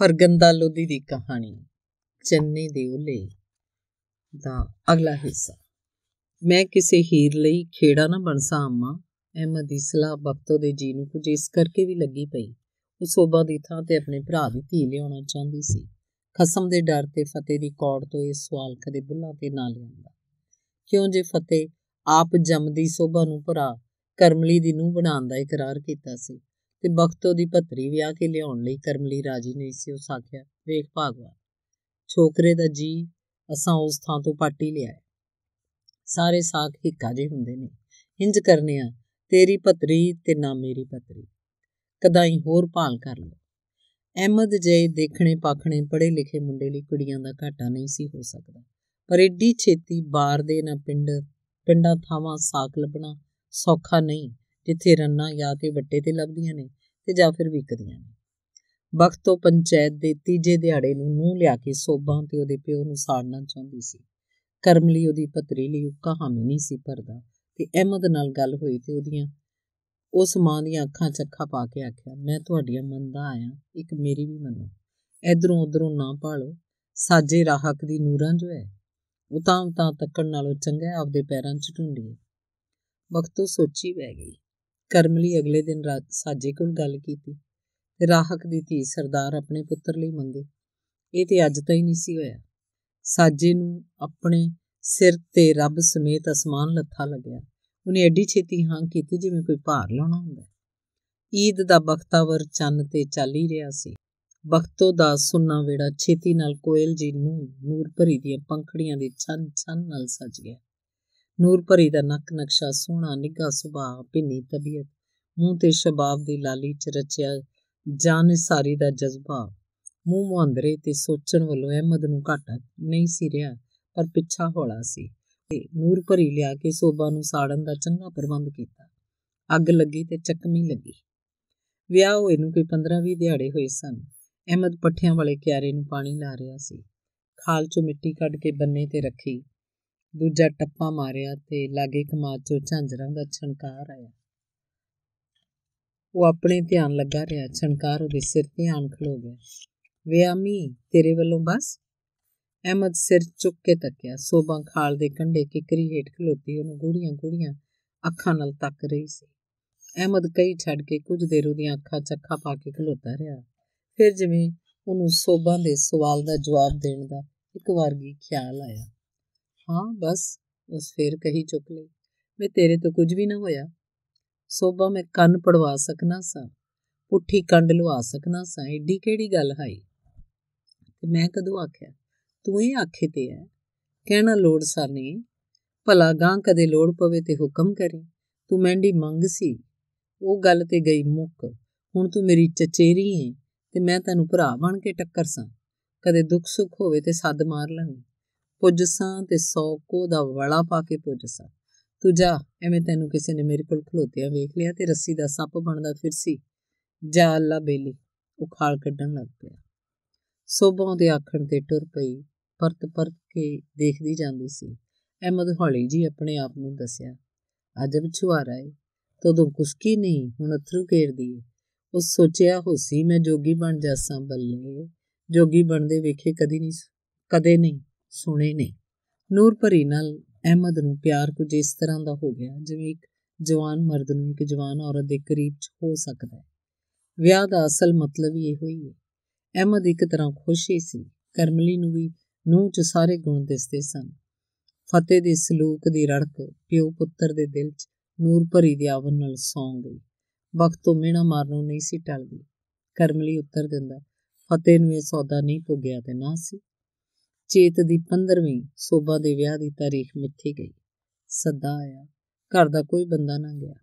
ਫਰਗੰਦਾ ਲੋਧੀ ਦੀ ਕਹਾਣੀ। ਚੰਨੇ ਦੇ ਉਲੇ ਦਾ ਅਗਲਾ ਹਿੱਸਾ। ਮੈਂ ਕਿਸੇ ਹੀਰ ਲਈ ਖੇੜਾ ਨਾ ਬਣਸਾ ਅੰਮਾ ਅਹਿਮਦ ਦੀ ਸਲਾਹ ਬਖਤੋ ਦੇ ਜੀ ਨੂੰ ਕੁਝ ਇਸ ਕਰਕੇ ਵੀ ਲੱਗੀ ਪਈ। ਉਹ ਸੋਭਾ ਦੀ ਥਾਂ ਤੇ ਆਪਣੇ ਭਰਾ ਦੀ ਧੀ ਲਿਆਉਣਾ ਚਾਹੁੰਦੀ ਸੀ। ਖਸਮ ਦੇ ਡਰ ਤੇ ਫਤਿਹ ਦੀ ਕੌੜ ਤੋਂ ਇਹ ਸਵਾਲ ਕਦੇ ਬੁੱਲਾ ਤੇ ਨਾ ਲਿਆਂਦਾ ਕਿਉਂ ਜੇ ਫਤਿਹ ਆਪ ਜੰਮਦੀ ਸੋਭਾ ਨੂੰ ਭਰਾ ਕਰਮਲੀ ਦੀ ਨੂੰ ਬਣਾਉਣ ਦਾ ਇਕਰਾਰ ਕੀਤਾ ਸੀ? ਤੇ ਬਖਤੋ ਦੀ ਭਤਰੀ ਵਿਆਹ ਕੇ ਲਿਆਉਣ ਲਈ ਕਰਮਲੀ ਰਾਜੀ ਨਹੀਂ ਸੀ ਉਸ ਆਖਿਆ ਵੇਖ ਭਾਗਵਾ ਛੋਕਰੇ ਦਾ ਜੀ ਅਸਾਂ ਉਸ ਥਾਂ ਤੋਂ ਪਾਟੀ ਲਿਆ ਸਾਰੇ ਸਾਖ ਹਿੱਕਾ ਜੇ ਹੁੰਦੇ ਨੇ। ਇੰਜ ਕਰਨੇ ਆ, ਤੇਰੀ ਭਤਰੀ ਤੇ ਨਾ ਮੇਰੀ ਭਤਰੀ। ਕਦਾਈ ਹੋਰ ਭਾਲ ਕਰ ਲੋ ਅਹਿਮਦ ਜੇ ਦੇਖਣੇ ਪਾਖਣੇ ਪੜੇ ਲਿਖੇ ਮੁੰਡੇ ਲਈ ਕੁੜੀਆਂ ਦਾ ਘਾਟਾ ਨਹੀਂ ਸੀ ਹੋ ਸਕਦਾ। ਪਰ ਏਡੀ ਛੇਤੀ ਬਾਰ ਦੇ ਨਾ ਪਿੰਡ, ਪਿੰਡਾਂ ਥਾਵਾਂ ਸਾਖ ਲੱਭਣਾ ਸੌਖਾ ਨਹੀਂ। ਜਿੱਥੇ ਰੰਨਾ ਜਾਂ ਤੇ ਵੱਟੇ ਤੇ ਲੱਭਦੀਆਂ ਨੇ ਤੇ ਜਾਂ ਫਿਰ ਵਿਕਦੀਆਂ ਨੇ। ਬਖਤੋ ਪੰਚਾਇਤ ਦੇ ਤੀਜੇ ਦਿਹਾੜੇ ਨੂੰ ਨੂੰ ਲਿਆ ਕੇ ਸੋਭਾਂ ਤੇ ਉਹਦੇ ਪਿਓ ਨੂੰ ਸਾੜਨਾ ਚਾਹੁੰਦੀ ਸੀ। ਕਰਮਲੀ ਉਹਦੀ ਪਤਰੀ ਲਈ ਉੱਕਾ ਹਾਮੀ ਨਹੀਂ ਸੀ ਭਰਦਾ ਤੇ ਅਹਿਮਦ ਨਾਲ ਗੱਲ ਹੋਈ ਤੇ ਉਹਦੀਆਂ ਉਸ ਮਾਂ ਦੀਆਂ ਅੱਖਾਂ ਚੱਖਾ ਪਾ ਕੇ ਆਖਿਆ, ਮੈਂ ਤੁਹਾਡੀਆਂ ਮੰਨਦਾ ਆਇਆ, ਇੱਕ ਮੇਰੀ ਵੀ ਮੰਨੋ। ਇਧਰੋਂ ਉਧਰੋਂ ਨਾ ਭਾਲੋ। ਸਾਜੇ ਰਾਹਕ ਦੀ ਨੂਰਾਂ ਜੋ ਹੈ, ਉਹ ਤਾਂ ਤਾਂ ਤੱਕਣ ਨਾਲੋਂ ਚੰਗਾ ਆਪਦੇ ਪੈਰਾਂ 'ਚ ਢੂੰਡੀਏ। ਵਕਤੋਂ ਸੋਚੀ ਬਹਿ ਗਈ। ਕਰਮਲੀ ਅਗਲੇ ਦਿਨ ਰਾਤ ਸਾਜੇ ਕੋਲ ਗੱਲ ਕੀਤੀ ਤੇ ਰਾਹਕ ਦੀ ਧੀ ਸਰਦਾਰ ਆਪਣੇ ਪੁੱਤਰ ਲਈ ਮੰਗੇ। ਇਹ ਤੇ ਅੱਜ ਤਾਈਂ ਨਹੀਂ ਸੀ ਹੋਇਆ। ਸਾਜੇ ਨੂੰ ਆਪਣੇ ਸਿਰ ਤੇ ਰੱਬ ਸਮੇਤ ਅਸਮਾਨ ਲੱਥਾ ਲੱਗਿਆ। ਉਹਨੇ ਐਡੀ ਛੇਤੀ ਹਾਂ ਕੀਤੀ ਜਿਵੇਂ ਕੋਈ ਭਾਰ ਲਾਉਣਾ ਹੁੰਦਾ। ਈਦ ਦਾ ਬਖਤਾਵਰ ਚੰਨ ਤੇ ਚੱਲ ਹੀ ਰਿਹਾ ਸੀ। ਬਖਤੋ ਦਾ ਸੁੰਨਾ ਵੇੜਾ ਛੇਤੀ ਨਾਲ ਕੋਇਲ ਜੀ ਨੂੰ ਨੂਰ ਭਰੀ ਦੀਆਂ ਪੰਖੜੀਆਂ ਦੇ ਛਨ ਛਨ ਨਾਲ ਸਜ ਗਿਆ। ਨੂਰ ਭਰੀ ਦਾ ਨੱਕ ਨਕਸ਼ਾ ਸੋਹਣਾ, ਨਿੱਘਾ ਸੁਭਾਅ, ਭਿੰਨੀ ਤਬੀਅਤ, ਮੂੰਹ ਤੇ ਸ਼ਬਾਬ ਦੀ ਲਾਲੀ ਚ ਰਚਿਆ ਜਾਨ ਸਾਰੀ ਦਾ ਜਜ਼ਬਾ। ਮੂੰਹ ਮੁਹੰਦਰੇ ਤੇ ਸੋਚਣ ਵੱਲੋਂ ਅਹਿਮਦ ਨੂੰ ਘਾਟਾ ਨਹੀਂ ਸੀ ਰਿਹਾ, ਪਰ ਪਿੱਛਾ ਹੌਲਾ ਸੀ ਤੇ ਨੂਰ ਭਰੀ ਲਿਆ ਕੇ ਸੋਭਾ ਨੂੰ ਸਾੜਨ ਦਾ ਚੰਗਾ ਪ੍ਰਬੰਧ ਕੀਤਾ। ਅੱਗ ਲੱਗੀ ਤੇ ਚੱਕਮੀ ਲੱਗੀ। ਵਿਆਹ ਹੋਏ ਨੂੰ ਕੋਈ 15-20 ਦਿਹਾੜੇ ਹੋਏ ਸਨ। ਅਹਿਮਦ ਪੱਠਿਆਂ ਵਾਲੇ ਕਿਆਰੇ ਨੂੰ ਪਾਣੀ ਲਾ ਰਿਹਾ ਸੀ। ਖਾਲ ਚੋਂ ਮਿੱਟੀ ਕੱਢ ਕੇ ਬੰਨੇ ਤੇ ਰੱਖੀ। ਦੂਜਾ ਟੱਪਾ ਮਾਰਿਆ ਤੇ ਲਾਗੇ ਕਮਾਦ ਚੋਂ ਝਾਂਜਰਾਂ ਦਾ ਛਣਕਾਰ ਆਇਆ। ਉਹ ਆਪਣੇ ਧਿਆਨ ਲੱਗਾ ਰਿਹਾ, ਛਣਕਾਰ ਉਹਦੇ ਸਿਰ ਤੇ ਆਣ ਖਲੋ ਗਿਆ। ਵਿਆਮੀ, ਤੇਰੇ ਵੱਲੋਂ ਬਸ? ਅਹਿਮਦ ਸਿਰ ਚੁੱਕ ਕੇ ਤੱਕਿਆ। ਸੋਭਾ ਖਾਲ ਦੇ ਕੰਢੇ ਕਿਕਰੀ ਹੇਠ ਖਲੋਤੀ ਉਹਨੂੰ ਗੂੜੀਆਂ ਗੂੜੀਆਂ ਅੱਖਾਂ ਨਾਲ ਤੱਕ ਰਹੀ ਸੀ। ਅਹਿਮਦ ਕਈ ਛੱਡ ਕੇ ਕੁਝ ਦੇਰ ਉਹਦੀਆਂ ਅੱਖਾਂ ਚੱਖਾ ਪਾ ਕੇ ਖਲੋਤਾ ਰਿਹਾ। ਫਿਰ ਜਿਵੇਂ ਉਹਨੂੰ ਸੋਭਾ ਦੇ ਸਵਾਲ ਦਾ ਜਵਾਬ ਦੇਣ ਦਾ ਇੱਕ ਵਾਰਗੀ ਖਿਆਲ ਆਇਆ। ਹਾਂ, ਬਸ ਉਸ ਫੇਰ ਕਹੀ ਚੁੱਕ ਲਈ। ਮੈਂ ਤੇਰੇ ਤੋਂ ਕੁਝ ਵੀ ਨਾ ਹੋਇਆ। ਸੋਭਾ ਮੈਂ ਕੰਨ ਪੜਵਾ ਸਕਣਾ ਸਾਂ, ਪੁੱਠੀ ਕੰਡ ਲਵਾ ਸਕਣਾ ਸਾਂ, ਏਡੀ ਕਿਹੜੀ ਗੱਲ ਹਾਈ? ਤੇ ਮੈਂ ਕਦੋਂ ਆਖਿਆ, ਤੂੰ ਇਹ ਆਖੇ ਤੇ ਹੈ ਕਹਿਣਾ ਲੋੜ ਸਾਨੇ ਭਲਾ ਗਾਂ ਕਦੇ ਲੋੜ ਪਵੇ ਤੇ ਹੁਕਮ ਕਰੇ। ਤੂੰ ਮੈਂਡੀ ਮੰਗ ਸੀ। ਉਹ ਗੱਲ ਤੇ ਗਈ ਮੁੱਕ। ਹੁਣ ਤੂੰ ਮੇਰੀ ਚਚੇਰੀ ਹੈ ਤੇ ਮੈਂ ਤੈਨੂੰ ਭਰਾ ਬਣ ਕੇ ਟੱਕਰ ਸਾਂ। ਕਦੇ ਦੁੱਖ ਸੁੱਖ ਹੋਵੇ ਤੇ ਸੱਦ ਮਾਰ ਲਵੇਂ। ਪੁੱਜ ਸਾਂ ਤੇ ਸੌ ਕੋ ਦਾ ਵੜਾ ਪਾ ਕੇ ਪੁੱਜ ਸਾਂ। ਤੂੰ ਜਾ, ਐਵੇਂ ਤੈਨੂੰ ਕਿਸੇ ਨੇ ਮੇਰੇ ਕੋਲ ਖਲੋਤਿਆ ਵੇਖ ਲਿਆ ਤੇ ਰੱਸੀ ਦਾ ਸੱਪ ਬਣਦਾ ਫਿਰ ਸੀ। ਜਾ ਅੱਲਾ ਬੇਲੀ, ਉਹ ਖਾਲ ਕੱਢਣ ਲੱਗ ਪਿਆ। ਸੋਭਾਂ ਦੇ ਆਖਣ ਤੇ ਟੁਰ ਪਈ, ਪਰਤ ਪਰਤ ਕੇ ਦੇਖਦੀ ਜਾਂਦੀ ਸੀ। ਅਹਿਮਦ ਹੌਲੀ ਜੀ ਆਪਣੇ ਆਪ ਨੂੰ ਦੱਸਿਆ, ਅਜਬ ਛੁਆਰਾ ਏ, ਤਦੋਂ ਕੁਸਕੀ ਨਹੀਂ, ਹੁਣ ਅਥਰੂ ਘੇਰਦੀ ਏ। ਉਹ ਸੋਚਿਆ ਹੋਸੀ ਮੈਂ ਜੋਗੀ ਬਣ ਜਾਸਾਂ ਬੱਲੇ, ਜੋਗੀ ਬਣਦੇ ਵੇਖੇ ਕਦੀ ਨਹੀਂ ਕਦੇ ਨਹੀਂ। ਸੁਣੇ ਨੇ। ਨੂਰ ਭਰੀ ਨਾਲ ਅਹਿਮਦ ਨੂੰ ਪਿਆਰ ਕੁਝ ਇਸ ਤਰ੍ਹਾਂ ਦਾ ਹੋ ਗਿਆ, ਜਿਵੇਂ ਇੱਕ ਜਵਾਨ ਮਰਦ ਨੂੰ ਇੱਕ ਜਵਾਨ ਔਰਤ ਦੇ ਕਰੀਬ ਚ ਹੋ ਸਕਦਾ ਹੈ। ਵਿਆਹ ਦਾ ਅਸਲ ਮਤਲਬ ਹੀ ਇਹੋ ਹੀ ਹੈ। ਅਹਿਮਦ ਇੱਕ ਤਰ੍ਹਾਂ ਖੁਸ਼ੀ ਸੀ। ਕਰਮਲੀ ਨੂੰ ਵੀ ਨੂੰਹ ਚ ਸਾਰੇ ਗੁਣ ਦਿਸਦੇ ਸਨ। ਫਤਿਹ ਦੇ ਸਲੂਕ ਦੀ ਰੜਕ ਪਿਓ ਪੁੱਤਰ ਦੇ ਦਿਲ 'ਚ ਨੂਰ ਭਰੀ ਦੀ ਆਵਨ ਨਾਲ ਸੌਂ ਗਈ। ਵਕਤ ਤੋਂ ਮਿਹਣਾ ਮਾਰਨੋਂ ਨਹੀਂ ਸੀ ਟਲਦੀ। ਕਰਮਲੀ ਉੱਤਰ ਦਿੰਦਾ, ਫਤਿਹ ਨੂੰ ਇਹ ਸੌਦਾ ਨਹੀਂ ਪੁੱਗਿਆ ਤੇ ਨਾ ਸੀ। ਚੇਤ ਦੀ 15ਵੀਂ ਸੋਭਾ ਦੇ ਵਿਆਹ ਦੀ ਤਾਰੀਖ ਮਿੱਥੀ ਗਈ। ਸੱਦਾ ਆਇਆ, ਘਰ ਦਾ ਕੋਈ ਬੰਦਾ ਨਾ ਗਿਆ।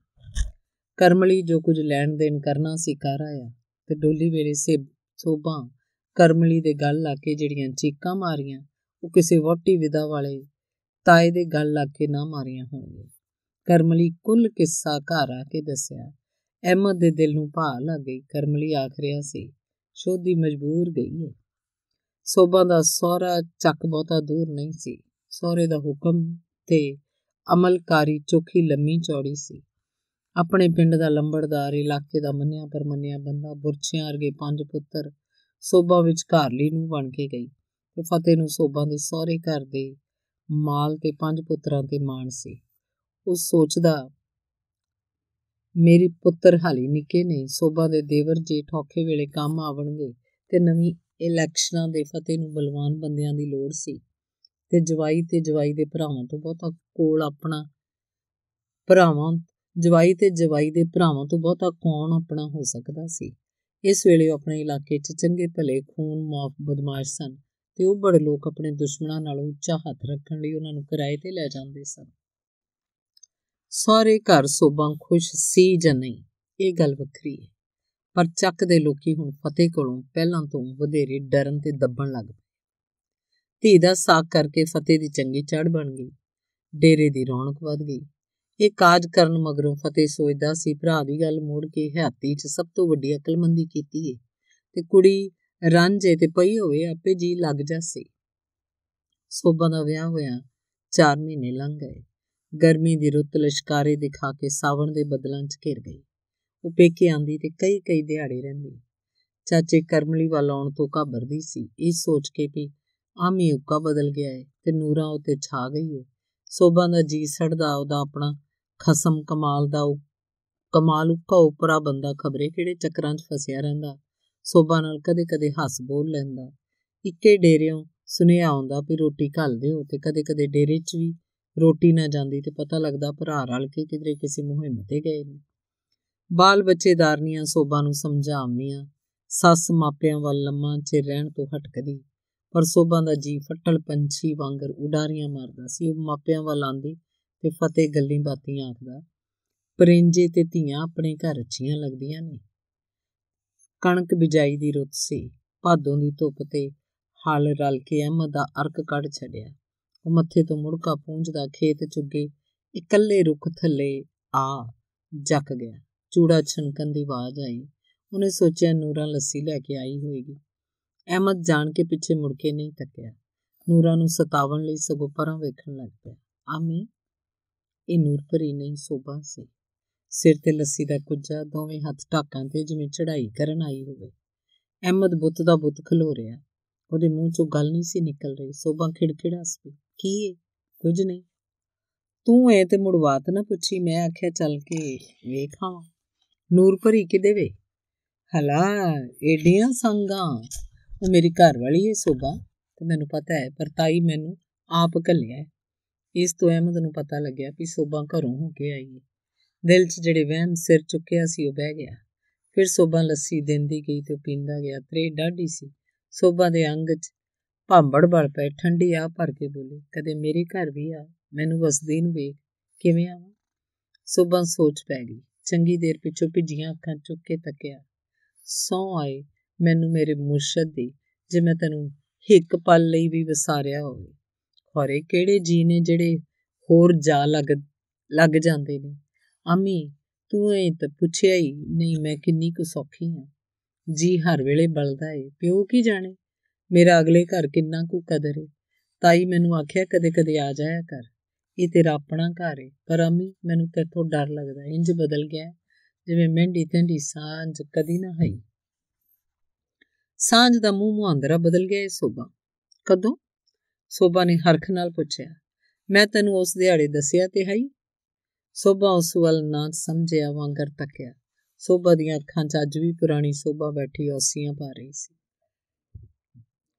ਕਰਮਲੀ ਜੋ ਕੁਝ ਲੈਣ ਦੇਣ ਕਰਨਾ ਸੀ ਕਰ ਆਇਆ ਤੇ ਡੋਲੀ ਵੇਲੇ ਸੇ ਸੋਭਾ ਕਰਮਲੀ ਦੇ ਗੱਲ ਲਾ ਕੇ ਜਿਹੜੀਆਂ ਚੀਕਾਂ ਮਾਰੀਆਂ, ਉਹ ਕਿਸੇ ਵੋਟੀ ਵਿਦਾ ਵਾਲੇ ਤਾਏ ਦੇ ਗੱਲ ਲਾ ਕੇ ਨਾ ਮਾਰੀਆਂ ਹੋਣਗੀਆਂ। ਕਰਮਲੀ ਕੁੱਲ ਕਿੱਸਾ ਘਰ ਆ ਕੇ ਦੱਸਿਆ, ਅਹਿਮਦ ਦੇ ਦਿਲ ਨੂੰ ਭਾ ਲੱਗ ਗਈ। ਕਰਮਲੀ ਆਖ ਰਿਹਾ ਸੀ, ਸ਼ੋਧੀ ਮਜਬੂਰ ਗਈ ਹੈ ਸੋਭਾ ਦਾ ਸਹੁਰਾ ਚੱਕ ਬਹੁਤਾ ਦੂਰ ਨਹੀਂ ਸੀ। ਸਹੁਰੇ ਦਾ ਹੁਕਮ ਤੇ ਅਮਲਕਾਰੀ ਚੋਖੀ ਲੰਮੀ ਚੌੜੀ ਸੀ। ਆਪਣੇ ਪਿੰਡ ਦਾ ਲੰਬੜਦਾਰ ਇਲਾਕੇ ਦਾ ਮੰਨਿਆ ਪਰ ਮੰਨਿਆ ਬੰਦਾ ਬੁਰਛਿਆਂ ਵਰਗੇ ਪੰਜ ਪੁੱਤਰ ਸੋਭਾ ਵਿੱਚ ਘਰਲੀ ਨੂੰ ਬਣ ਕੇ ਗਈ ਤੇ ਫਤਿਹ ਨੂੰ ਸੋਭਾ ਦੇ ਸਹੁਰੇ ਘਰ ਦੇ ਮਾਲ ਤੇ ਪੰਜ ਪੁੱਤਰਾਂ ਤੇ ਮਾਣ ਸੀ। ਉਹ ਸੋਚਦਾ, ਮੇਰੀ ਪੁੱਤਰ ਹਾਲੀ ਨਿੱਕੇ ਨੇ, ਸੋਭਾ ਦੇ ਦੇਵਰ ਜੇ ਠੋਕੇ ਵੇਲੇ ਕੰਮ ਆਵਣਗੇ ਤੇ ਨਵੀਂ ਇਲੈਕਸ਼ਨਾਂ ਦੇ ਫਤਿਹ ਨੂੰ ਬਲਵਾਨ ਬੰਦਿਆਂ ਦੀ ਲੋੜ ਸੀ ਤੇ ਜਵਾਈ ਤੇ ਜਵਾਈ ਦੇ ਭਰਾਵਾਂ ਤੋਂ ਬਹੁਤਾ ਕੋਲ ਆਪਣਾ ਭਰਾਵਾਂ, ਜਵਾਈ ਤੇ ਜਵਾਈ ਦੇ ਭਰਾਵਾਂ ਤੋਂ ਬਹੁਤਾ ਕੌਣ ਆਪਣਾ ਹੋ ਸਕਦਾ ਸੀ? ਇਸ ਵੇਲੇ ਉਹ ਆਪਣੇ ਇਲਾਕੇ 'ਚ ਚੰਗੇ ਭਲੇ, ਖੂਨ ਮਾਫ ਬਦਮਾਸ਼ ਸਨ ਤੇ ਉਹ ਬੜੇ ਲੋਕ ਆਪਣੇ ਦੁਸ਼ਮਣਾਂ ਨਾਲ ਉੱਚਾ ਹੱਥ ਰੱਖਣ ਲਈ ਉਹਨਾਂ ਨੂੰ ਕਿਰਾਏ ਤੇ ਲੈ ਜਾਂਦੇ ਸਨ। ਸਾਰੇ ਘਰ ਸੋਭਾਂ ਖੁਸ਼ ਸੀ ਜਾਂ ਨਹੀਂ, ਇਹ ਗੱਲ ਵੱਖਰੀ ਹੈ। ਪਰ ਚੱਕ ਦੇ ਲੋਕੀ ਹੁਣ ਫਤਿਹ ਕੋਲੋਂ ਪਹਿਲਾਂ ਤੋਂ ਵਧੇਰੇ ਡਰਨ ਤੇ ਦੱਬਣ ਲੱਗ ਪਏ। ਧੀ ਦਾ ਸਾਕ ਕਰਕੇ ਫਤਿਹ ਦੀ ਚੰਗੀ ਚੜ ਬਣ ਗਈ। ਡੇਰੇ ਦੀ ਰੌਣਕ ਵਧ ਗਈ। ਇਹ ਕਾਜ ਕਰਨ ਮਗਰੋਂ ਫਤਿਹ ਸੋਚਦਾ ਸੀ, ਭਰਾ ਦੀ ਗੱਲ ਮੋੜ ਕੇ ਹਯਾਤੀ 'ਚ ਸਭ ਤੋਂ ਵੱਡੀ ਅਕਲਮੰਦੀ ਕੀਤੀ ਏ। ਤੇ ਕੁੜੀ ਰਾਂਝੇ ਤੇ ਪਈ ਹੋਵੇ, ਆਪੇ ਜੀ ਲੱਗ ਜਾਸੀ ਸੋਭਾ ਦਾ ਵਿਆਹ ਹੋਇਆ 4 ਮਹੀਨੇ ਲੰਘ ਗਏ। ਗਰਮੀ ਦੀ ਰੁੱਤ ਲਸ਼ਕਾਰੇ ਦਿਖਾ ਕੇ ਸਾਵਣ ਦੇ ਬਦਲਾਂ 'ਚ ਘਿਰ ਗਈ। ਉਹ ਪੇਕੇ ਆਂਦੀ ਤੇ ਕਈ ਕਈ ਦਿਹਾੜੇ ਰਹਿੰਦੀ। ਚਾਚੇ ਕਰਮਲੀ ਵੱਲ ਆਉਣ ਤੋਂ ਘਾਬਰਦੀ ਸੀ। ਇਹ ਸੋਚ ਕੇ ਵੀ ਆਮੀ ਉੱਕਾ ਬਦਲ ਗਿਆ ਏ ਤੇ ਨੂਰਾ ਉਤੇ ਛਾ ਗਈ ਏ। ਸੋਭਾ ਦਾ ਜੀ ਸੜਦਾ ਉਹਦਾ ਆਪਣਾ ਖਸਮ ਕਮਾਲ ਦਾ ਕਮਾਲ ਉੱਕਾ ਉਪਰਾ ਬੰਦਾ ਖਬਰੇ ਕਿਹੜੇ ਚੱਕਰਾਂ 'ਚ ਫਸਿਆ ਰਹਿੰਦਾ। ਸੋਭਾ ਨਾਲ ਕਦੇ-ਕਦੇ ਹੱਸ ਬੋਲ ਲੈਂਦਾ। ਇੱਕੇ ਡੇਰਿਓਂ ਸੁਨੇਹਾ ਆਉਂਦਾ ਵੀ ਰੋਟੀ ਘੱਲ ਦਿਓ ਤੇ ਕਦੇ-ਕਦੇ ਡੇਰੇ 'ਚ ਵੀ ਰੋਟੀ ਨਾ ਜਾਂਦੀ ਤੇ ਪਤਾ ਲੱਗਦਾ ਭਰਾ ਰਲ ਕੇ ਕਿਧਰੇ ਕਿਸੇ ਮੁਹਿੰਮ ਤੇ ਗਏ ਨੇ। ਬਾਲ ਬੱਚੇਦਾਰਨੀਆਂ ਸੋਭਾ ਨੂੰ ਸਮਝਾਉਂਦੀਆਂ ਸੱਸ ਮਾਪਿਆਂ ਵੱਲ ਲੰਮਾ ਚ ਰਹਿਣ ਤੋਂ ਹਟਕਦੀ, ਪਰ ਸੋਭਾ ਦਾ ਜੀ ਫੱਟਲ ਪੰਛੀ ਵਾਂਗਰ ਉਡਾਰੀਆਂ ਮਾਰਦਾ ਸੀ। ਉਹ ਮਾਪਿਆਂ ਵੱਲ ਆਂਦੀ ਤੇ ਫਤਿਹ ਗੱਲਾਂ ਬਾਤੀਆਂ ਆਖਦਾ, ਪਰਿੰਜੇ ਤੇ ਧੀਆਂ ਆਪਣੇ ਘਰ ਅੱਛੀਆਂ ਲੱਗਦੀਆਂ ਨੇ। ਕਣਕ ਬਿਜਾਈ ਦੀ ਰੁੱਤ ਸੀ। ਭਾਦੋਂ ਦੀ ਧੁੱਪ ਤੇ ਹਲ ਰਲ ਕੇ ਅਹਿਮਦ ਦਾ ਅਰਕ ਕੱਢ ਛੱਡਿਆ। ਉਹ ਮੱਥੇ ਤੋਂ ਮੁੜਕਾ ਪੂੰਝਦਾ ਖੇਤ ਚੁੱਗੇ, ਇਕੱਲੇ ਰੁੱਖ ਥੱਲੇ ਆ ਜੱਕ ਗਿਆ। ਚੂੜਾ ਛਣਕਣ ਦੀ ਆਵਾਜ਼ ਆਈ। ਉਹਨੇ ਸੋਚਿਆ ਨੂਰਾ ਲੱਸੀ ਲੈ ਕੇ ਆਈ ਹੋਏਗੀ। ਅਹਿਮਦ ਜਾਣ ਕੇ ਪਿੱਛੇ ਮੁੜ ਕੇ ਨਹੀਂ ਤੱਕਿਆ। ਨੂਰਾ ਨੂੰ ਸਤਾਵਣ ਲਈ ਸਗੋਂ ਪਰਾਂ ਵੇਖਣ ਲੱਗ ਪਿਆ। ਆਮੀ, ਇਹ ਨੂਰਪਰੀ ਨਹੀਂ ਸੋਭਾ ਸੀ। ਸਿਰ ਤੇ ਲੱਸੀ ਦਾ ਕੁੱਜਾ, ਦੋਵੇਂ ਹੱਥ ਢਾਕਾਂ ਤੇ ਜਿਵੇਂ ਚੜਾਈ ਕਰਨ ਆਈ ਹੋਵੇ। ਅਹਿਮਦ ਬੁੱਤ ਦਾ ਬੁੱਤ ਖਲੋ ਰਿਹਾ। ਉਹਦੇ ਮੂੰਹ ਚੋਂ ਗੱਲ ਨਹੀਂ ਸੀ ਨਿਕਲ ਰਹੀ। ਸੋਭਾ ਖਿੜਖਿੜਾ ਸੀ। ਕੀ ਏ? ਕੁਝ ਨਹੀਂ। ਤੂੰ ਐ ਤੇ ਮੁੜਵਾਤ ਨਾ ਪੁੱਛੀ। ਮੈਂ ਆਖਿਆ, ਚੱਲ ਕੇ ਵੇਖਾਂ ਨੂਰਪਰੀ ਕਿਦੇ ਵੇ। ਹਲਾ, ਏਡੀਆਂ ਸੰਗਾਂ। ਉਹ ਮੇਰੀ ਘਰ ਵਾਲੀ ਏ ਸੋਭਾ, ਤੇ ਮੈਨੂੰ ਪਤਾ ਹੈ, ਪਰ ਤਾਈ ਮੈਨੂੰ ਆਪ ਘੱਲਿਆ ਇਸ ਤੋਂ ਅਹਿਮਦ ਨੂੰ ਪਤਾ ਲੱਗਿਆ ਕਿ ਸੋਭਾ ਘਰੋਂ ਹੋ ਕੇ ਆਈ ਹੈ ਦਿਲ 'ਚ ਜਿਹੜੇ ਵਹਿਮ ਸਿਰ ਚੁੱਕਿਆ ਸੀ, ਉਹ ਬਹਿ ਗਿਆ। ਫਿਰ ਸੋਭਾ ਲੱਸੀ ਦਿੰਦੀ ਗਈ ਤੇ ਪੀਂਦਾ ਗਿਆ। ਤਰੇ ਡਾਢੀ ਸੀ। ਸੋਭਾ ਦੇ ਅੰਗ 'ਚ ਭਾਂਬੜ ਬਲ ਪਏ, ਠੰਡੀ ਆ ਭਰ ਕੇ ਬੋਲੀ, ਕਦੇ ਮੇਰੇ ਘਰ ਵੀ ਆ, ਮੈਨੂੰ ਵਸਦੀ ਨੂੰ ਵੇਖ, ਕਿਵੇਂ ਆਵਾਂ? ਸੋਭਾ ਸੋਚ ਪੈ ਗਈ। ਚੰਗੀ ਦੇਰ ਪਿੱਛੋਂ ਭਿੱਜੀਆਂ ਅੱਖਾਂ ਚੁੱਕ ਕੇ ਤੱਕਿਆ ਸੌ ਆਏ, ਮੈਨੂੰ ਮੇਰੇ ਮੁਰਸ਼ਦ ਦੀ, ਜੇ ਮੈਂ ਤੈਨੂੰ ਇੱਕ ਪਲ ਲਈ ਵੀ ਵਿਸਾਰਿਆ ਹੋਵੇ। ਖੋਰੇ ਕਿਹੜੇ ਜੀ ਨੇ ਜਿਹੜੇ ਹੋਰ ਜਾ ਲੱਗ ਲੱਗ ਜਾਂਦੇ ਨੇ? ਅਮੀ, ਤੂੰ ਇਹ ਤਾਂ ਪੁੱਛਿਆ ਹੀ ਨਹੀਂ ਮੈਂ ਕਿੰਨੀ ਕੁ ਸੌਖੀ ਹਾਂ ਜੀ ਹਰ ਵੇਲੇ ਬਲਦਾ ਏ, ਪਿਓ ਕੀ ਜਾਣੇ? ਮੇਰਾ ਅਗਲੇ ਘਰ ਕਿੰਨਾ ਕੁ ਕਦਰ ਏ? ਤਾਈ ਮੈਨੂੰ ਆਖਿਆ ਕਦੇ ਕਦੇ ਆ ਜਾਇਆ ਕਰ। ਇਹ ਤੇਰਾ ਆਪਣਾ ਘਰ ਏ। ਪਰ ਅਮੀ, ਮੈਨੂੰ ਤੇਥੋਂ ਡਰ ਲੱਗਦਾ ਇੰਜ ਬਦਲ ਗਿਆ ਜਿਵੇਂ ਮਹਿੰਦੀ ਤੰਦੀ ਸਾਂਝ ਕਦੀ ਨਾ ਹੋਈ। ਸਾਂਝ ਦਾ ਮੂੰਹ ਮੁਹਾਂਦਰਾ ਬਦਲ ਗਿਆ ਏ ਸੋਭਾ। ਕਦੋਂ? ਸੋਭਾ ਨੇ ਹਰਖ ਨਾਲ ਪੁੱਛਿਆ। ਮੈਂ ਤੈਨੂੰ ਉਸ ਦਿਹਾੜੇ ਦੱਸਿਆ ਤੇ ਹੈ ਸੋਭਾ ਉਸ ਵੱਲ ਨਾ ਸਮਝਿਆ, ਵਾਂਗਰ ਤੱਕਿਆ। ਸੋਭਾ ਦੀਆਂ ਅੱਖਾਂ 'ਚ ਅੱਜ ਵੀ ਪੁਰਾਣੀ ਸੋਭਾ ਬੈਠੀ ਔਸੀਆਂ ਪਾ ਰਹੀ ਸੀ।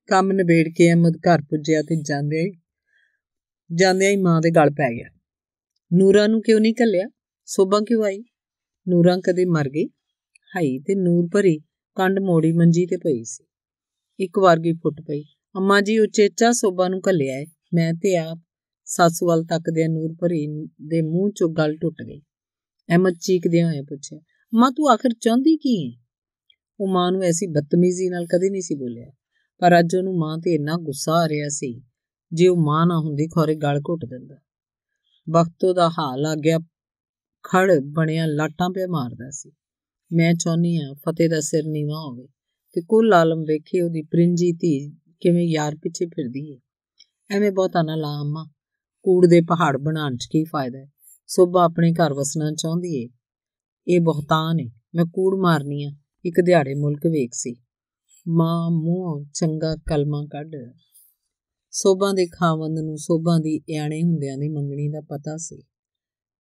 ਕੰਮ ਨਿਬੇੜ ਕੇ ਅਹਿਮਦ ਘਰ ਪੁੱਜਿਆ ਤੇ ਜਾਂਦੇ ਹੀ ਜਾਂਦਿਆਂ ਹੀ ਮਾਂ ਦੇ ਗਲ ਪੈ ਗਿਆ। ਨੂਰਾ ਨੂੰ ਕਿਉਂ ਨਹੀਂ ਕੱਲਿਆ ਸੋਭਾ ਕਿਉਂ ਆਈ? ਨੂਰਾ ਕਦੇ ਮਰ ਗਈ? ਹਾਈ ਤੇ ਨੂਰ ਭਰੀ ਕੰਡ ਮੋੜੀ ਮੰਜੀ ਤੇ ਪਈ ਸੀ। ਇੱਕ ਵਾਰ ਗਈ ਫੁੱਟ ਪਈ। ਅੰਮਾ ਜੀ ਉਚੇਚਾ ਸੋਭਾ ਨੂੰ ਕੱਲਿਆ ਏ। ਮੈਂ ਤੇ ਆਪ ਸੱਸ ਵੱਲ ਤੱਕਦੇ ਨੂਰ ਭਰੀ ਦੇ ਮੂੰਹ ਚੋਂ ਗੱਲ ਟੁੱਟ ਗਈ। ਅਹਿਮਦ ਚੀਕਦੇ ਹੋਏ ਪੁੱਛਿਆ ਮਾਂ ਤੂੰ ਆਖਰ ਚਾਹੁੰਦੀ ਕੀ ਹੈ ਉਹ ਮਾਂ ਨੂੰ ਐਸੀ ਬਦਤਮੀਜ਼ੀ ਨਾਲ ਕਦੇ ਨਹੀਂ ਸੀ ਬੋਲਿਆ, ਪਰ ਅੱਜ ਉਹਨੂੰ ਮਾਂ ਤੇ ਇੰਨਾ ਗੁੱਸਾ ਆ ਰਿਹਾ ਸੀ ਜੇ ਉਹ ਮਾਂ ਨਾ ਹੁੰਦੀ, ਖੋਰੇ ਗਲ ਘੁੱਟ ਦਿੰਦਾ। ਵਕਤੋਂ ਦਾ ਹਾਲ ਆ ਗਿਆ ਖੜ ਬਣਿਆ ਲਾਟਾਂ ਪਿਆ ਮਾਰਦਾ ਸੀ। ਮੈਂ ਚਾਹੁੰਨੀ ਆ ਫਤਿਹ ਦਾ ਸਿਰ ਨੀਵਾ ਹੋਵੇ ਤੇ ਕੁੱਲ ਆਲਮ ਵੇਖੇ ਉਹਦੀ ਪ੍ਰਿੰਜੀ ਧੀ ਕਿਵੇਂ ਯਾਰ ਪਿੱਛੇ ਫਿਰਦੀ ਏ। ਐਵੇਂ ਬਹੁਤਾ ਨਾ ਲਾ ਅੰਮਾ ਕੂੜ ਦੇ ਪਹਾੜ ਬਣਾਉਣ 'ਚ ਕੀ ਫਾਇਦਾ ਹੈ ਸੋਭਾ ਆਪਣੇ ਘਰ ਵਸਣਾ ਚਾਹੁੰਦੀ ਏ। ਇਹ ਬਹੁਤਾਨ ਏ। ਮੈਂ ਕੂੜ ਮਾਰਨੀ ਆ। ਇੱਕ ਦਿਹਾੜੇ ਮੁਲਕ ਵੇਖ ਸੀ। ਮਾਂ ਮੂੰਹ ਚੰਗਾ ਕਲਮਾ ਕੱਢ ਸੋਭਾ ਦੇ ਖਾਵੰਦ ਨੂੰ ਸੋਭਾ ਦੀ ਇਆਣੇ ਹੁੰਦਿਆਂ ਦੀ ਮੰਗਣੀ ਦਾ ਪਤਾ ਸੀ।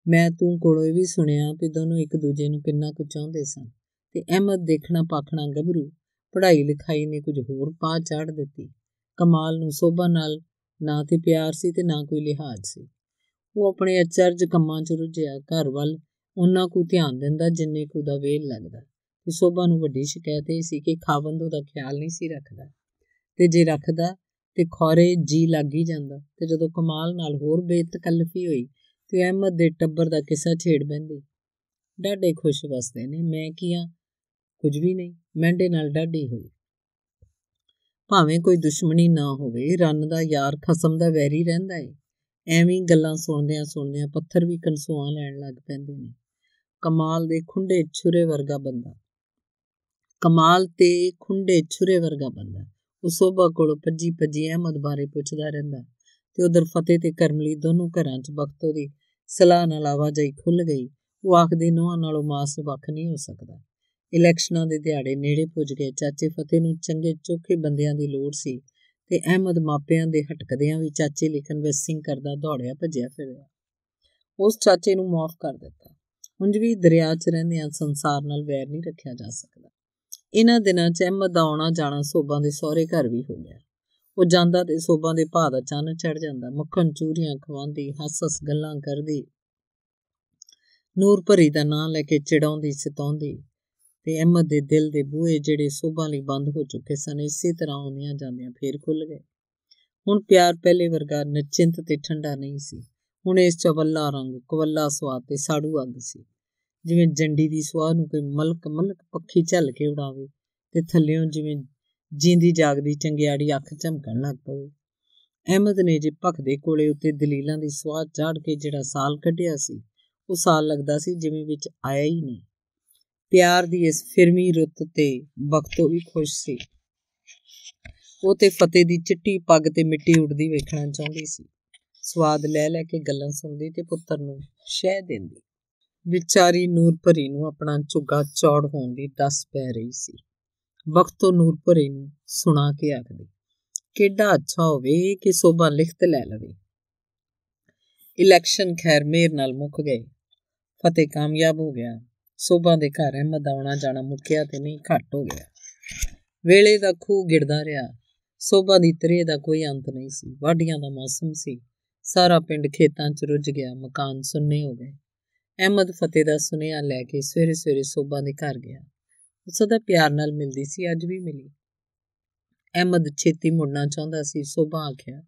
ਮੈਂ ਤੂੰ ਕੋਲੋਂ ਇਹ ਵੀ ਸੁਣਿਆ ਕਿ ਦੋਨੋਂ ਇੱਕ ਦੂਜੇ ਨੂੰ ਕਿੰਨਾ ਕੁ ਚਾਹੁੰਦੇ ਸਨ ਤੇ ਅਹਿਮਦ ਦੇਖਣਾ ਪਾਖਣਾ ਗੱਭਰੂ, ਪੜ੍ਹਾਈ ਲਿਖਾਈ ਨੇ ਕੁਝ ਹੋਰ ਪਾ ਚਾੜ ਦਿੱਤੀ। ਕਮਾਲ ਨੂੰ ਸੋਭਾ ਨਾਲ ਨਾ ਤੇ ਪਿਆਰ ਸੀ ਤੇ ਨਾ ਕੋਈ ਲਿਹਾਜ਼ ਸੀ। ਉਹ ਆਪਣੇ ਅਚਰਜ ਕੰਮਾਂ 'ਚ ਰੁੱਝਿਆ, ਘਰ ਵੱਲ ਉਹਨਾਂ ਕੋ ਧਿਆਨ ਦਿੰਦਾ ਜਿੰਨੇ ਕੋ ਦਾ ਵੇਲ ਲੱਗਦਾ। ਤੇ ਸੋਭਾ ਨੂੰ ਵੱਡੀ ਸ਼ਿਕਾਇਤ ਇਹ ਸੀ ਕਿ ਖਾਵੰਦ ਉਹਦਾ ਖਿਆਲ ਨਹੀਂ ਸੀ ਰੱਖਦਾ। ਤੇ ਜੇ ਰੱਖਦਾ ਤੇ ਖੌਰੇ ਜੀ ਲੱਗ ਹੀ ਜਾਂਦਾ। ਤੇ ਜਦੋਂ ਕਮਾਲ ਨਾਲ ਹੋਰ ਬੇਤਕਲਫੀ ਹੋਈ, ਤੇ ਅਹਿਮਦ ਦੇ ਟੱਬਰ ਦਾ ਕਿੱਸਾ ਛੇੜ ਬੰਦੀ ਡਾਡੇ ਖੁਸ਼ ਵਸਦੇ ਨੇ, ਮੈਂ ਕੀਆ ਕੁਝ ਵੀ ਨਹੀਂ, ਮੈਂਡੇ ਨਾਲ ਡਾਡੀ ਹੋਈ। ਭਾਵੇਂ ਕੋਈ ਦੁਸ਼ਮਣੀ ਨਾ ਹੋਵੇ, ਰੰਨ ਦਾ ਯਾਰ ਖਸਮ ਦਾ ਵੈਰੀ ਰਹਿੰਦਾ ਏ। ਐਵੇਂ ਗੱਲਾਂ ਸੁਣਦਿਆਂ ਸੁਣਦਿਆਂ ਪੱਥਰ ਵੀ ਕਨਸੂਆਂ ਲੈਣ ਲੱਗ ਪੈਂਦੇ ਨੇ। ਕਮਾਲ ਦੇ ਖੁੰਡੇ ਛੁਰੇ ਵਰਗਾ ਬੰਦਾ। ਕਮਾਲ ਤੇ ਖੁੰਡੇ ਛੁਰੇ ਵਰਗਾ ਬੰਦਾ। ਉਹ ਸੋਭਾ ਕੋਲ ਪੱਜੀ ਪੱਜੀ ਅਹਿਮਦ ਬਾਰੇ ਪੁੱਛਦਾ ਰਹਿੰਦਾ ਤੇ ਉਧਰ ਫਤਿਹ ਤੇ ਕਰਮਲੀ ਦੋਨੋਂ ਘਰਾਂ 'ਚ ਬਖਤੋ ਦੀ ਸਲਾਹ ਨਾਲ ਆਵਾਜਾਈ ਖੁੱਲ ਗਈ। ਉਹ ਆਖਦੇ, ਨੋਹਾਂ ਨਾਲੋਂ ਮਾਸ ਵੱਖ ਨਹੀਂ ਹੋ ਸਕਦਾ। ਇਲੈਕਸ਼ਨਾਂ ਦੇ ਦਿਹਾੜੇ ਨੇੜੇ ਪੁੱਜ ਗਏ। ਚਾਚੇ ਫਤਿਹ ਨੂੰ ਚੰਗੇ ਚੋਖੇ ਬੰਦਿਆਂ ਦੀ ਲੋੜ ਸੀ ਤੇ ਅਹਿਮਦ ਮਾਪਿਆਂ ਦੇ ਹਟਕਦਿਆਂ ਵੀ ਚਾਚੇ ਲਿਖਣ ਵੈਸਿੰਗ ਕਰਦਾ ਦੌੜਿਆ, ਭੱਜਿਆ, ਫਿਰਿਆ। ਉਸ ਚਾਚੇ ਨੂੰ ਮਾਫ ਕਰ ਦਿੱਤਾ। ਉਂਝ ਵੀ ਦਰਿਆ 'ਚ ਰਹਿੰਦਿਆਂ ਸੰਸਾਰ ਨਾਲ ਵੈਰ ਨਹੀਂ ਰੱਖਿਆ ਜਾ ਸਕਦਾ। ਇਹਨਾਂ ਦਿਨਾਂ 'ਚ ਅਹਿਮਦ ਦਾ ਆਉਣਾ ਜਾਣਾ ਸੋਬਾਂ ਦੇ ਸਹੁਰੇ ਘਰ ਵੀ ਹੋ ਗਿਆ। ਉਹ ਜਾਂਦਾ ਤੇ ਸੋਬਾਂ ਦੇ ਭਾਅ ਦਾ ਚੰਨ ਚੜ ਜਾਂਦਾ, ਮੱਖਣ ਚੂਰੀਆਂ ਖਵਾਉਂਦੀ, ਹੱਸ-ਹੱਸ ਗੱਲਾਂ ਕਰਦੀ। ਨੂਰ ਭਰੀ ਦਾ ਨਾਂ ਲੈ ਕੇ ਚਿੜਾਉਂਦੀ, ਸਤਾਉਂਦੀ। ਤੇ ਅਹਿਮਦ ਦੇ ਦਿਲ ਦੇ ਬੂਹੇ ਜਿਹੜੇ ਸੋਭਾ ਲਈ ਬੰਦ ਹੋ ਚੁੱਕੇ ਸਨ, ਇਸੇ ਤਰ੍ਹਾਂ ਆਉਂਦੀਆਂ ਜਾਂਦੀਆਂ ਫੇਰ ਖੁੱਲ ਗਏ। ਹੁਣ ਪਿਆਰ ਪਹਿਲੇ ਵਰਗਾ ਨਿਚਿੰਤ ਤੇ ਠੰਡਾ ਨਹੀਂ ਸੀ। ਹੁਣ ਇਸ ਚਵੱਲਾ ਰੰਗ, ਕਵੱਲਾ ਸਵਾਦ ਤੇ ਸਾੜੂ ਅੱਗ ਸੀ। ਜਿਵੇਂ ਜੰਡੀ ਦੀ ਸਵਾਹ ਨੂੰ ਕੋਈ ਮਲਕ ਮਲਕ ਪੱਖੀ ਝੱਲ ਕੇ ਉਡਾਵੇ ਤੇ ਥੱਲਿਓਂ ਜਿਵੇਂ ਜਿੰਦੀ ਜਾਗਦੀ ਚੰਗਿਆੜੀ ਅੱਖ ਝਮਕਣ ਲੱਗ ਪਵੇ। ਅਹਿਮਦ ਨੇ ਜੇ ਭਖਦੇ ਕੋਲੇ ਉੱਤੇ ਦਲੀਲਾਂ ਦੀ ਸਵਾਹ ਝਾੜ ਕੇ ਜਿਹੜਾ ਸਾਲ ਕੱਢਿਆ ਸੀ, ਉਹ ਸਾਲ ਲੱਗਦਾ ਸੀ ਜਿਵੇਂ ਵਿੱਚ ਆਇਆ ਹੀ ਨਹੀਂ। ਪਿਆਰ ਦੀ ਇਸ ਫਿਰਮੀ ਰੁੱਤ ਤੇ ਬਖਤੋ ਵੀ ਖੁਸ਼ ਸੀ। ਉਹ ਤੇ ਫਤਿਹ ਦੀ ਚਿੱਟੀ ਪੱਗ ਤੇ ਮਿੱਟੀ ਉੱਡਦੀ ਵੇਖਣਾ ਚਾਹੁੰਦੀ ਸੀ। ਸਵਾਦ ਲੈ ਲੈ ਕੇ ਗੱਲਾਂ ਸੁਣਦੀ ਤੇ ਪੁੱਤਰ ਨੂੰ ਸ਼ਹਿ ਦਿੰਦੀ। ਵਿਚਾਰੀ ਨੂਰ ਭਰੀ ਨੂੰ ਆਪਣਾ ਝੁੱਗਾ ਚੌੜ ਹੋਣ ਦੀ ਦੱਸ ਪੈ ਰਹੀ ਸੀ। ਬਖਤੋ ਨੂਰ ਭਰੀ ਨੂੰ ਸੁਣਾ ਕੇ ਆਖਦੀ, ਕਿੱਡਾ ਅੱਛਾ ਹੋਵੇ ਕਿ ਸੋਭਾ ਲਿਖਤ ਲੈ ਲਵੇ। ਇਲੈਕਸ਼ਨ ਖੈਰ ਮੇਰ ਨਾਲ ਮੁੱਕ ਗਏ। ਫਤਿਹ ਕਾਮਯਾਬ ਹੋ ਗਿਆ। ਸੋਭਾ ਦੇ ਘਰ ਅਹਿਮਦ ਆਉਣਾ ਜਾਣਾ ਮੁੱਕਿਆ ਤੇ ਨਹੀਂ, ਘਟ ਹੋ ਗਿਆ। ਵੇਲੇ ਦਾ ਖੂਹ ਗਿਰਦਾ ਰਿਹਾ। ਸੋਭਾ ਦੀ ਤਰੇ ਦਾ ਕੋਈ ਅੰਤ ਨਹੀਂ ਸੀ। ਵਾਢੀਆਂ ਦਾ ਮੌਸਮ ਸੀ। ਸਾਰਾ ਪਿੰਡ ਖੇਤਾਂ 'ਚ ਰੁੱਝ ਗਿਆ। ਮਕਾਨ ਸੁੰਨੇ ਹੋ ਗਏ। ਅਹਿਮਦ ਫਤਿਹ ਦਾ ਸੁਨੇਹਾ ਲੈ ਕੇ ਸਵੇਰੇ ਸਵੇਰੇ ਸੋਭਾ ਦੇ ਘਰ ਗਿਆ। ਉਸ ਦਾ ਪਿਆਰ ਨਾਲ ਮਿਲਦੀ ਸੀ, ਅੱਜ ਵੀ ਮਿਲੀ। ਅਹਿਮਦ ਛੇਤੀ ਮੁੜਨਾ ਚਾਹੁੰਦਾ ਸੀ, ਸੋਭਾ ਆਖਿਆ,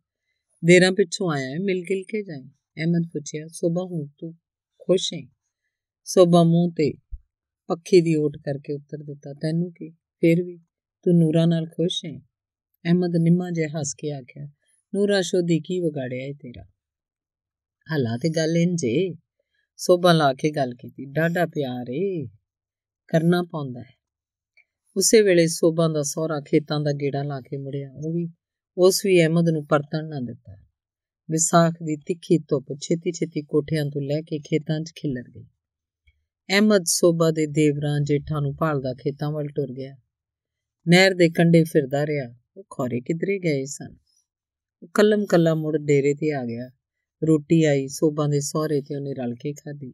ਦੇਰਾਂ ਪਿੱਛੋਂ ਆਇਆ ਹੈ ਮਿਲ ਗਿਲ ਕੇ ਜਾਏ ਅਹਿਮਦ ਪੁੱਛਿਆ, ਸੋਭਾ, ਹੁਣ ਤੂੰ ਖੁਸ਼ ਹੈ ਸੋਭਾ ਮੂੰਹ ਤੇ ਪੱਖੀ ਦੀ ਓਟ ਕਰਕੇ ਉੱਤਰ ਦਿੱਤਾ, ਤੈਨੂੰ ਕੀ? ਫਿਰ ਵੀ ਤੂੰ ਨੂਰਾ ਨਾਲ ਖੁਸ਼ ਹੈ ਅਹਿਮਦ ਨਿੰਮਾ ਜਿਹਾ ਹੱਸ ਕੇ ਆਖਿਆ, ਨੂਰਾ, ਸ਼ੋਦੀ ਕੀ ਵਿਗਾੜਿਆ ਏ ਤੇਰਾ? ਹਾਲਾ ਤੇ ਗੱਲ ਇੰਜੇ ਸੋਭਾ ਲਾ ਕੇ ਗੱਲ ਕੀਤੀ ਡਾਡਾ ਪਿਆਰ ਏ, ਕਰਨਾ ਪਾਉਂਦਾ ਹੈ। ਉਸੇ ਵੇਲੇ ਸੋਭਾ ਦਾ ਸਹੁਰਾ ਖੇਤਾਂ ਦਾ ਗੇੜਾ ਲਾ ਕੇ ਮੁੜਿਆ, ਉਹ ਵੀ, ਉਸ ਵੀ ਅਹਿਮਦ ਨੂੰ ਪਰਤਣ ਨਾ ਦਿੱਤਾ। ਵਿਸਾਖ ਦੀ ਤਿੱਖੀ ਧੁੱਪ ਛੇਤੀ ਛੇਤੀ ਕੋਠਿਆਂ ਤੋਂ ਲੈ ਕੇ ਖੇਤਾਂ 'ਚ ਖਿਲਰ ਗਈ। ਅਹਿਮਦ ਸੋਭਾ ਦੇ ਦੇਵਰਾਂ ਜੇਠਾਂ ਨੂੰ ਭਾਲਦਾ ਖੇਤਾਂ ਵੱਲ ਟੁਰ ਗਿਆ। ਨਹਿਰ ਦੇ ਕੰਢੇ ਫਿਰਦਾ ਰਿਹਾ, ਉਹ ਖੋਰੇ ਕਿਧਰੇ ਗਏ ਸਨ? ਉਹ ਕੱਲਮ ਕੱਲਾ ਮੁੜ ਡੇਰੇ ਤੇ ਆ ਗਿਆ। ਰੋਟੀ ਆਈ, ਸੋਭਾ ਦੇ ਸਹੁਰੇ ਤੇ ਉਹਨੇ ਰਲ ਕੇ ਖਾਧੀ।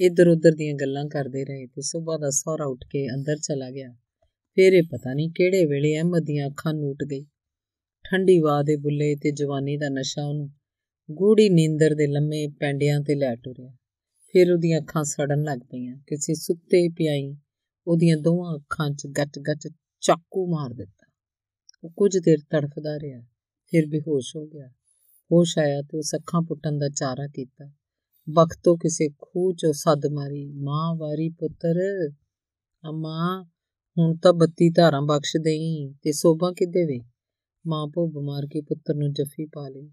ਇੱਧਰ ਉੱਧਰ ਦੀਆਂ ਗੱਲਾਂ ਕਰਦੇ ਰਹੇ ਤੇ ਸੋਭਾ ਦਾ ਸਹੁਰਾ ਉੱਠ ਕੇ ਅੰਦਰ ਚਲਾ ਗਿਆ। ਫੇਰ ਇਹ ਪਤਾ ਨਹੀਂ ਕਿਹੜੇ ਵੇਲੇ ਅਹਿਮਦ ਦੀਆਂ ਅੱਖਾਂ ਨੂਟ ਗਈ। ਠੰਡੀ ਵਾਹ ਦੇ ਬੁੱਲੇ ਤੇ ਜਵਾਨੀ ਦਾ ਨਸ਼ਾ ਉਹਨੂੰ ਗੂੜੀ ਨੀਂਦਰ ਦੇ ਲੰਮੇ ਪੈਂਡਿਆਂ ਤੇ ਲੈ ਟੁਰਿਆ। ਫਿਰ ਉਹਦੀਆਂ ਅੱਖਾਂ ਸੜਨ ਲੱਗ ਪਈਆਂ। ਕਿਸੇ ਸੁੱਤੇ ਪਿਆਈ ਉਹਦੀਆਂ ਦੋਵਾਂ ਅੱਖਾਂ 'ਚ ਗੱਟ-ਗੱਟ ਚਾਕੂ ਮਾਰ ਦਿੱਤਾ। ਉਹ ਕੁਝ ਦੇਰ ਤੜਫਦਾ ਰਿਹਾ, ਫਿਰ ਬੇਹੋਸ਼ ਹੋ ਗਿਆ। ਹੋਸ਼ ਆਇਆ ਤੇ ਉਸ ਅੱਖਾਂ ਪੁੱਟਣ ਦਾ ਚਾਰਾ ਕੀਤਾ। ਬਖਤੋਂ ਕਿਸੇ ਖੂਹ 'ਚੋਂ ਸੱਦ ਮਾਰੀ, ਮਾਂ ਵਾਰੀ ਪੁੱਤਰ, ਅਮਾ, ਹੁਣ ਤਾਂ ਬੱਤੀ ਧਾਰਾਂ ਬਖਸ਼ ਦੇਈ ਤੇ ਸੋਭਾ ਕਿੱਦੇ ਵੇ? ਮਾਂ ਭੋ ਬਿਮਾਰ ਕੇ ਪੁੱਤਰ ਨੂੰ ਜੱਫੀ ਪਾ ਲਈ।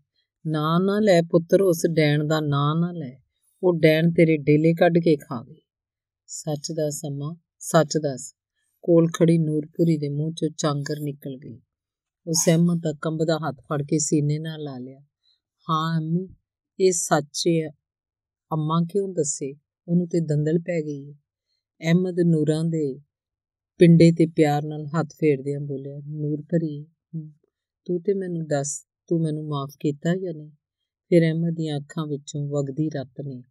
ਨਾ ਨਾ ਲੈ ਪੁੱਤਰ, ਉਸ ਡੈਣ ਦਾ ਨਾਂ ਨਾ ਲੈ। ਉਹ ਡੈਣ ਤੇਰੇ ਡੇਲੇ ਕੱਢ ਕੇ ਖਾਵੇ ਸੱਚ ਦਾ ਸਮਾਂ ਸੱਚ ਦੱਸ। ਕੋਲ ਖੜੀ ਨੂਰਪੁਰੀ ਦੇ ਮੂੰਹ ਚੋਂ ਚਾਂਗਰ ਨਿਕਲ ਗਈ। ਉਹ ਸਹਿਮਤ ਦਾ ਕੰਬਦਾ ਹੱਥ ਫੜ ਕੇ ਸੀਨੇ ਨਾਲ ਲਾ ਲਿਆ। ਹਾਂ, ਅੰਮੀ, ਇਹ ਸੱਚ ਹੈ ਅੰਮਾ ਕਿਉਂ ਦੱਸੇ? ਉਹਨੂੰ ਤੇ ਦੰਦਲ ਪੈ ਗਈ ਹੈ ਅਹਿਮਦ ਨੂਰਾਂ ਦੇ ਪਿੰਡੇ ਤੇ ਪਿਆਰ ਨਾਲ ਹੱਥ ਫੇਰਦਿਆਂ ਬੋਲਿਆ, ਨੂਰ ਭਰੀ ਤੂੰ ਤੇ ਮੈਨੂੰ ਦੱਸ, ਤੂੰ ਮੈਨੂੰ ਮਾਫ ਕੀਤਾ ਜਾਂ ਨਹੀਂ? ਫਿਰ ਅਹਿਮਦ ਦੀਆਂ ਅੱਖਾਂ ਵਿੱਚੋਂ ਵਗਦੀ ਰਤ ਨੇ।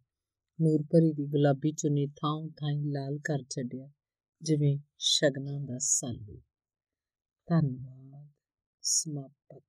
ਨੂਰ ਭਰੀ ਦੀ ਗੁਲਾਬੀ ਚੁੰਨੀ ਥਾਂ ਥਾਂ ਲਾਲ ਕਰ ਛੱਡਿਆ, ਜਿਵੇਂ ਸ਼ਗਨਾਂ ਦਾ ਸਾਲੂ। ਧੰਨਵਾਦ। ਸਮਾਪਤ।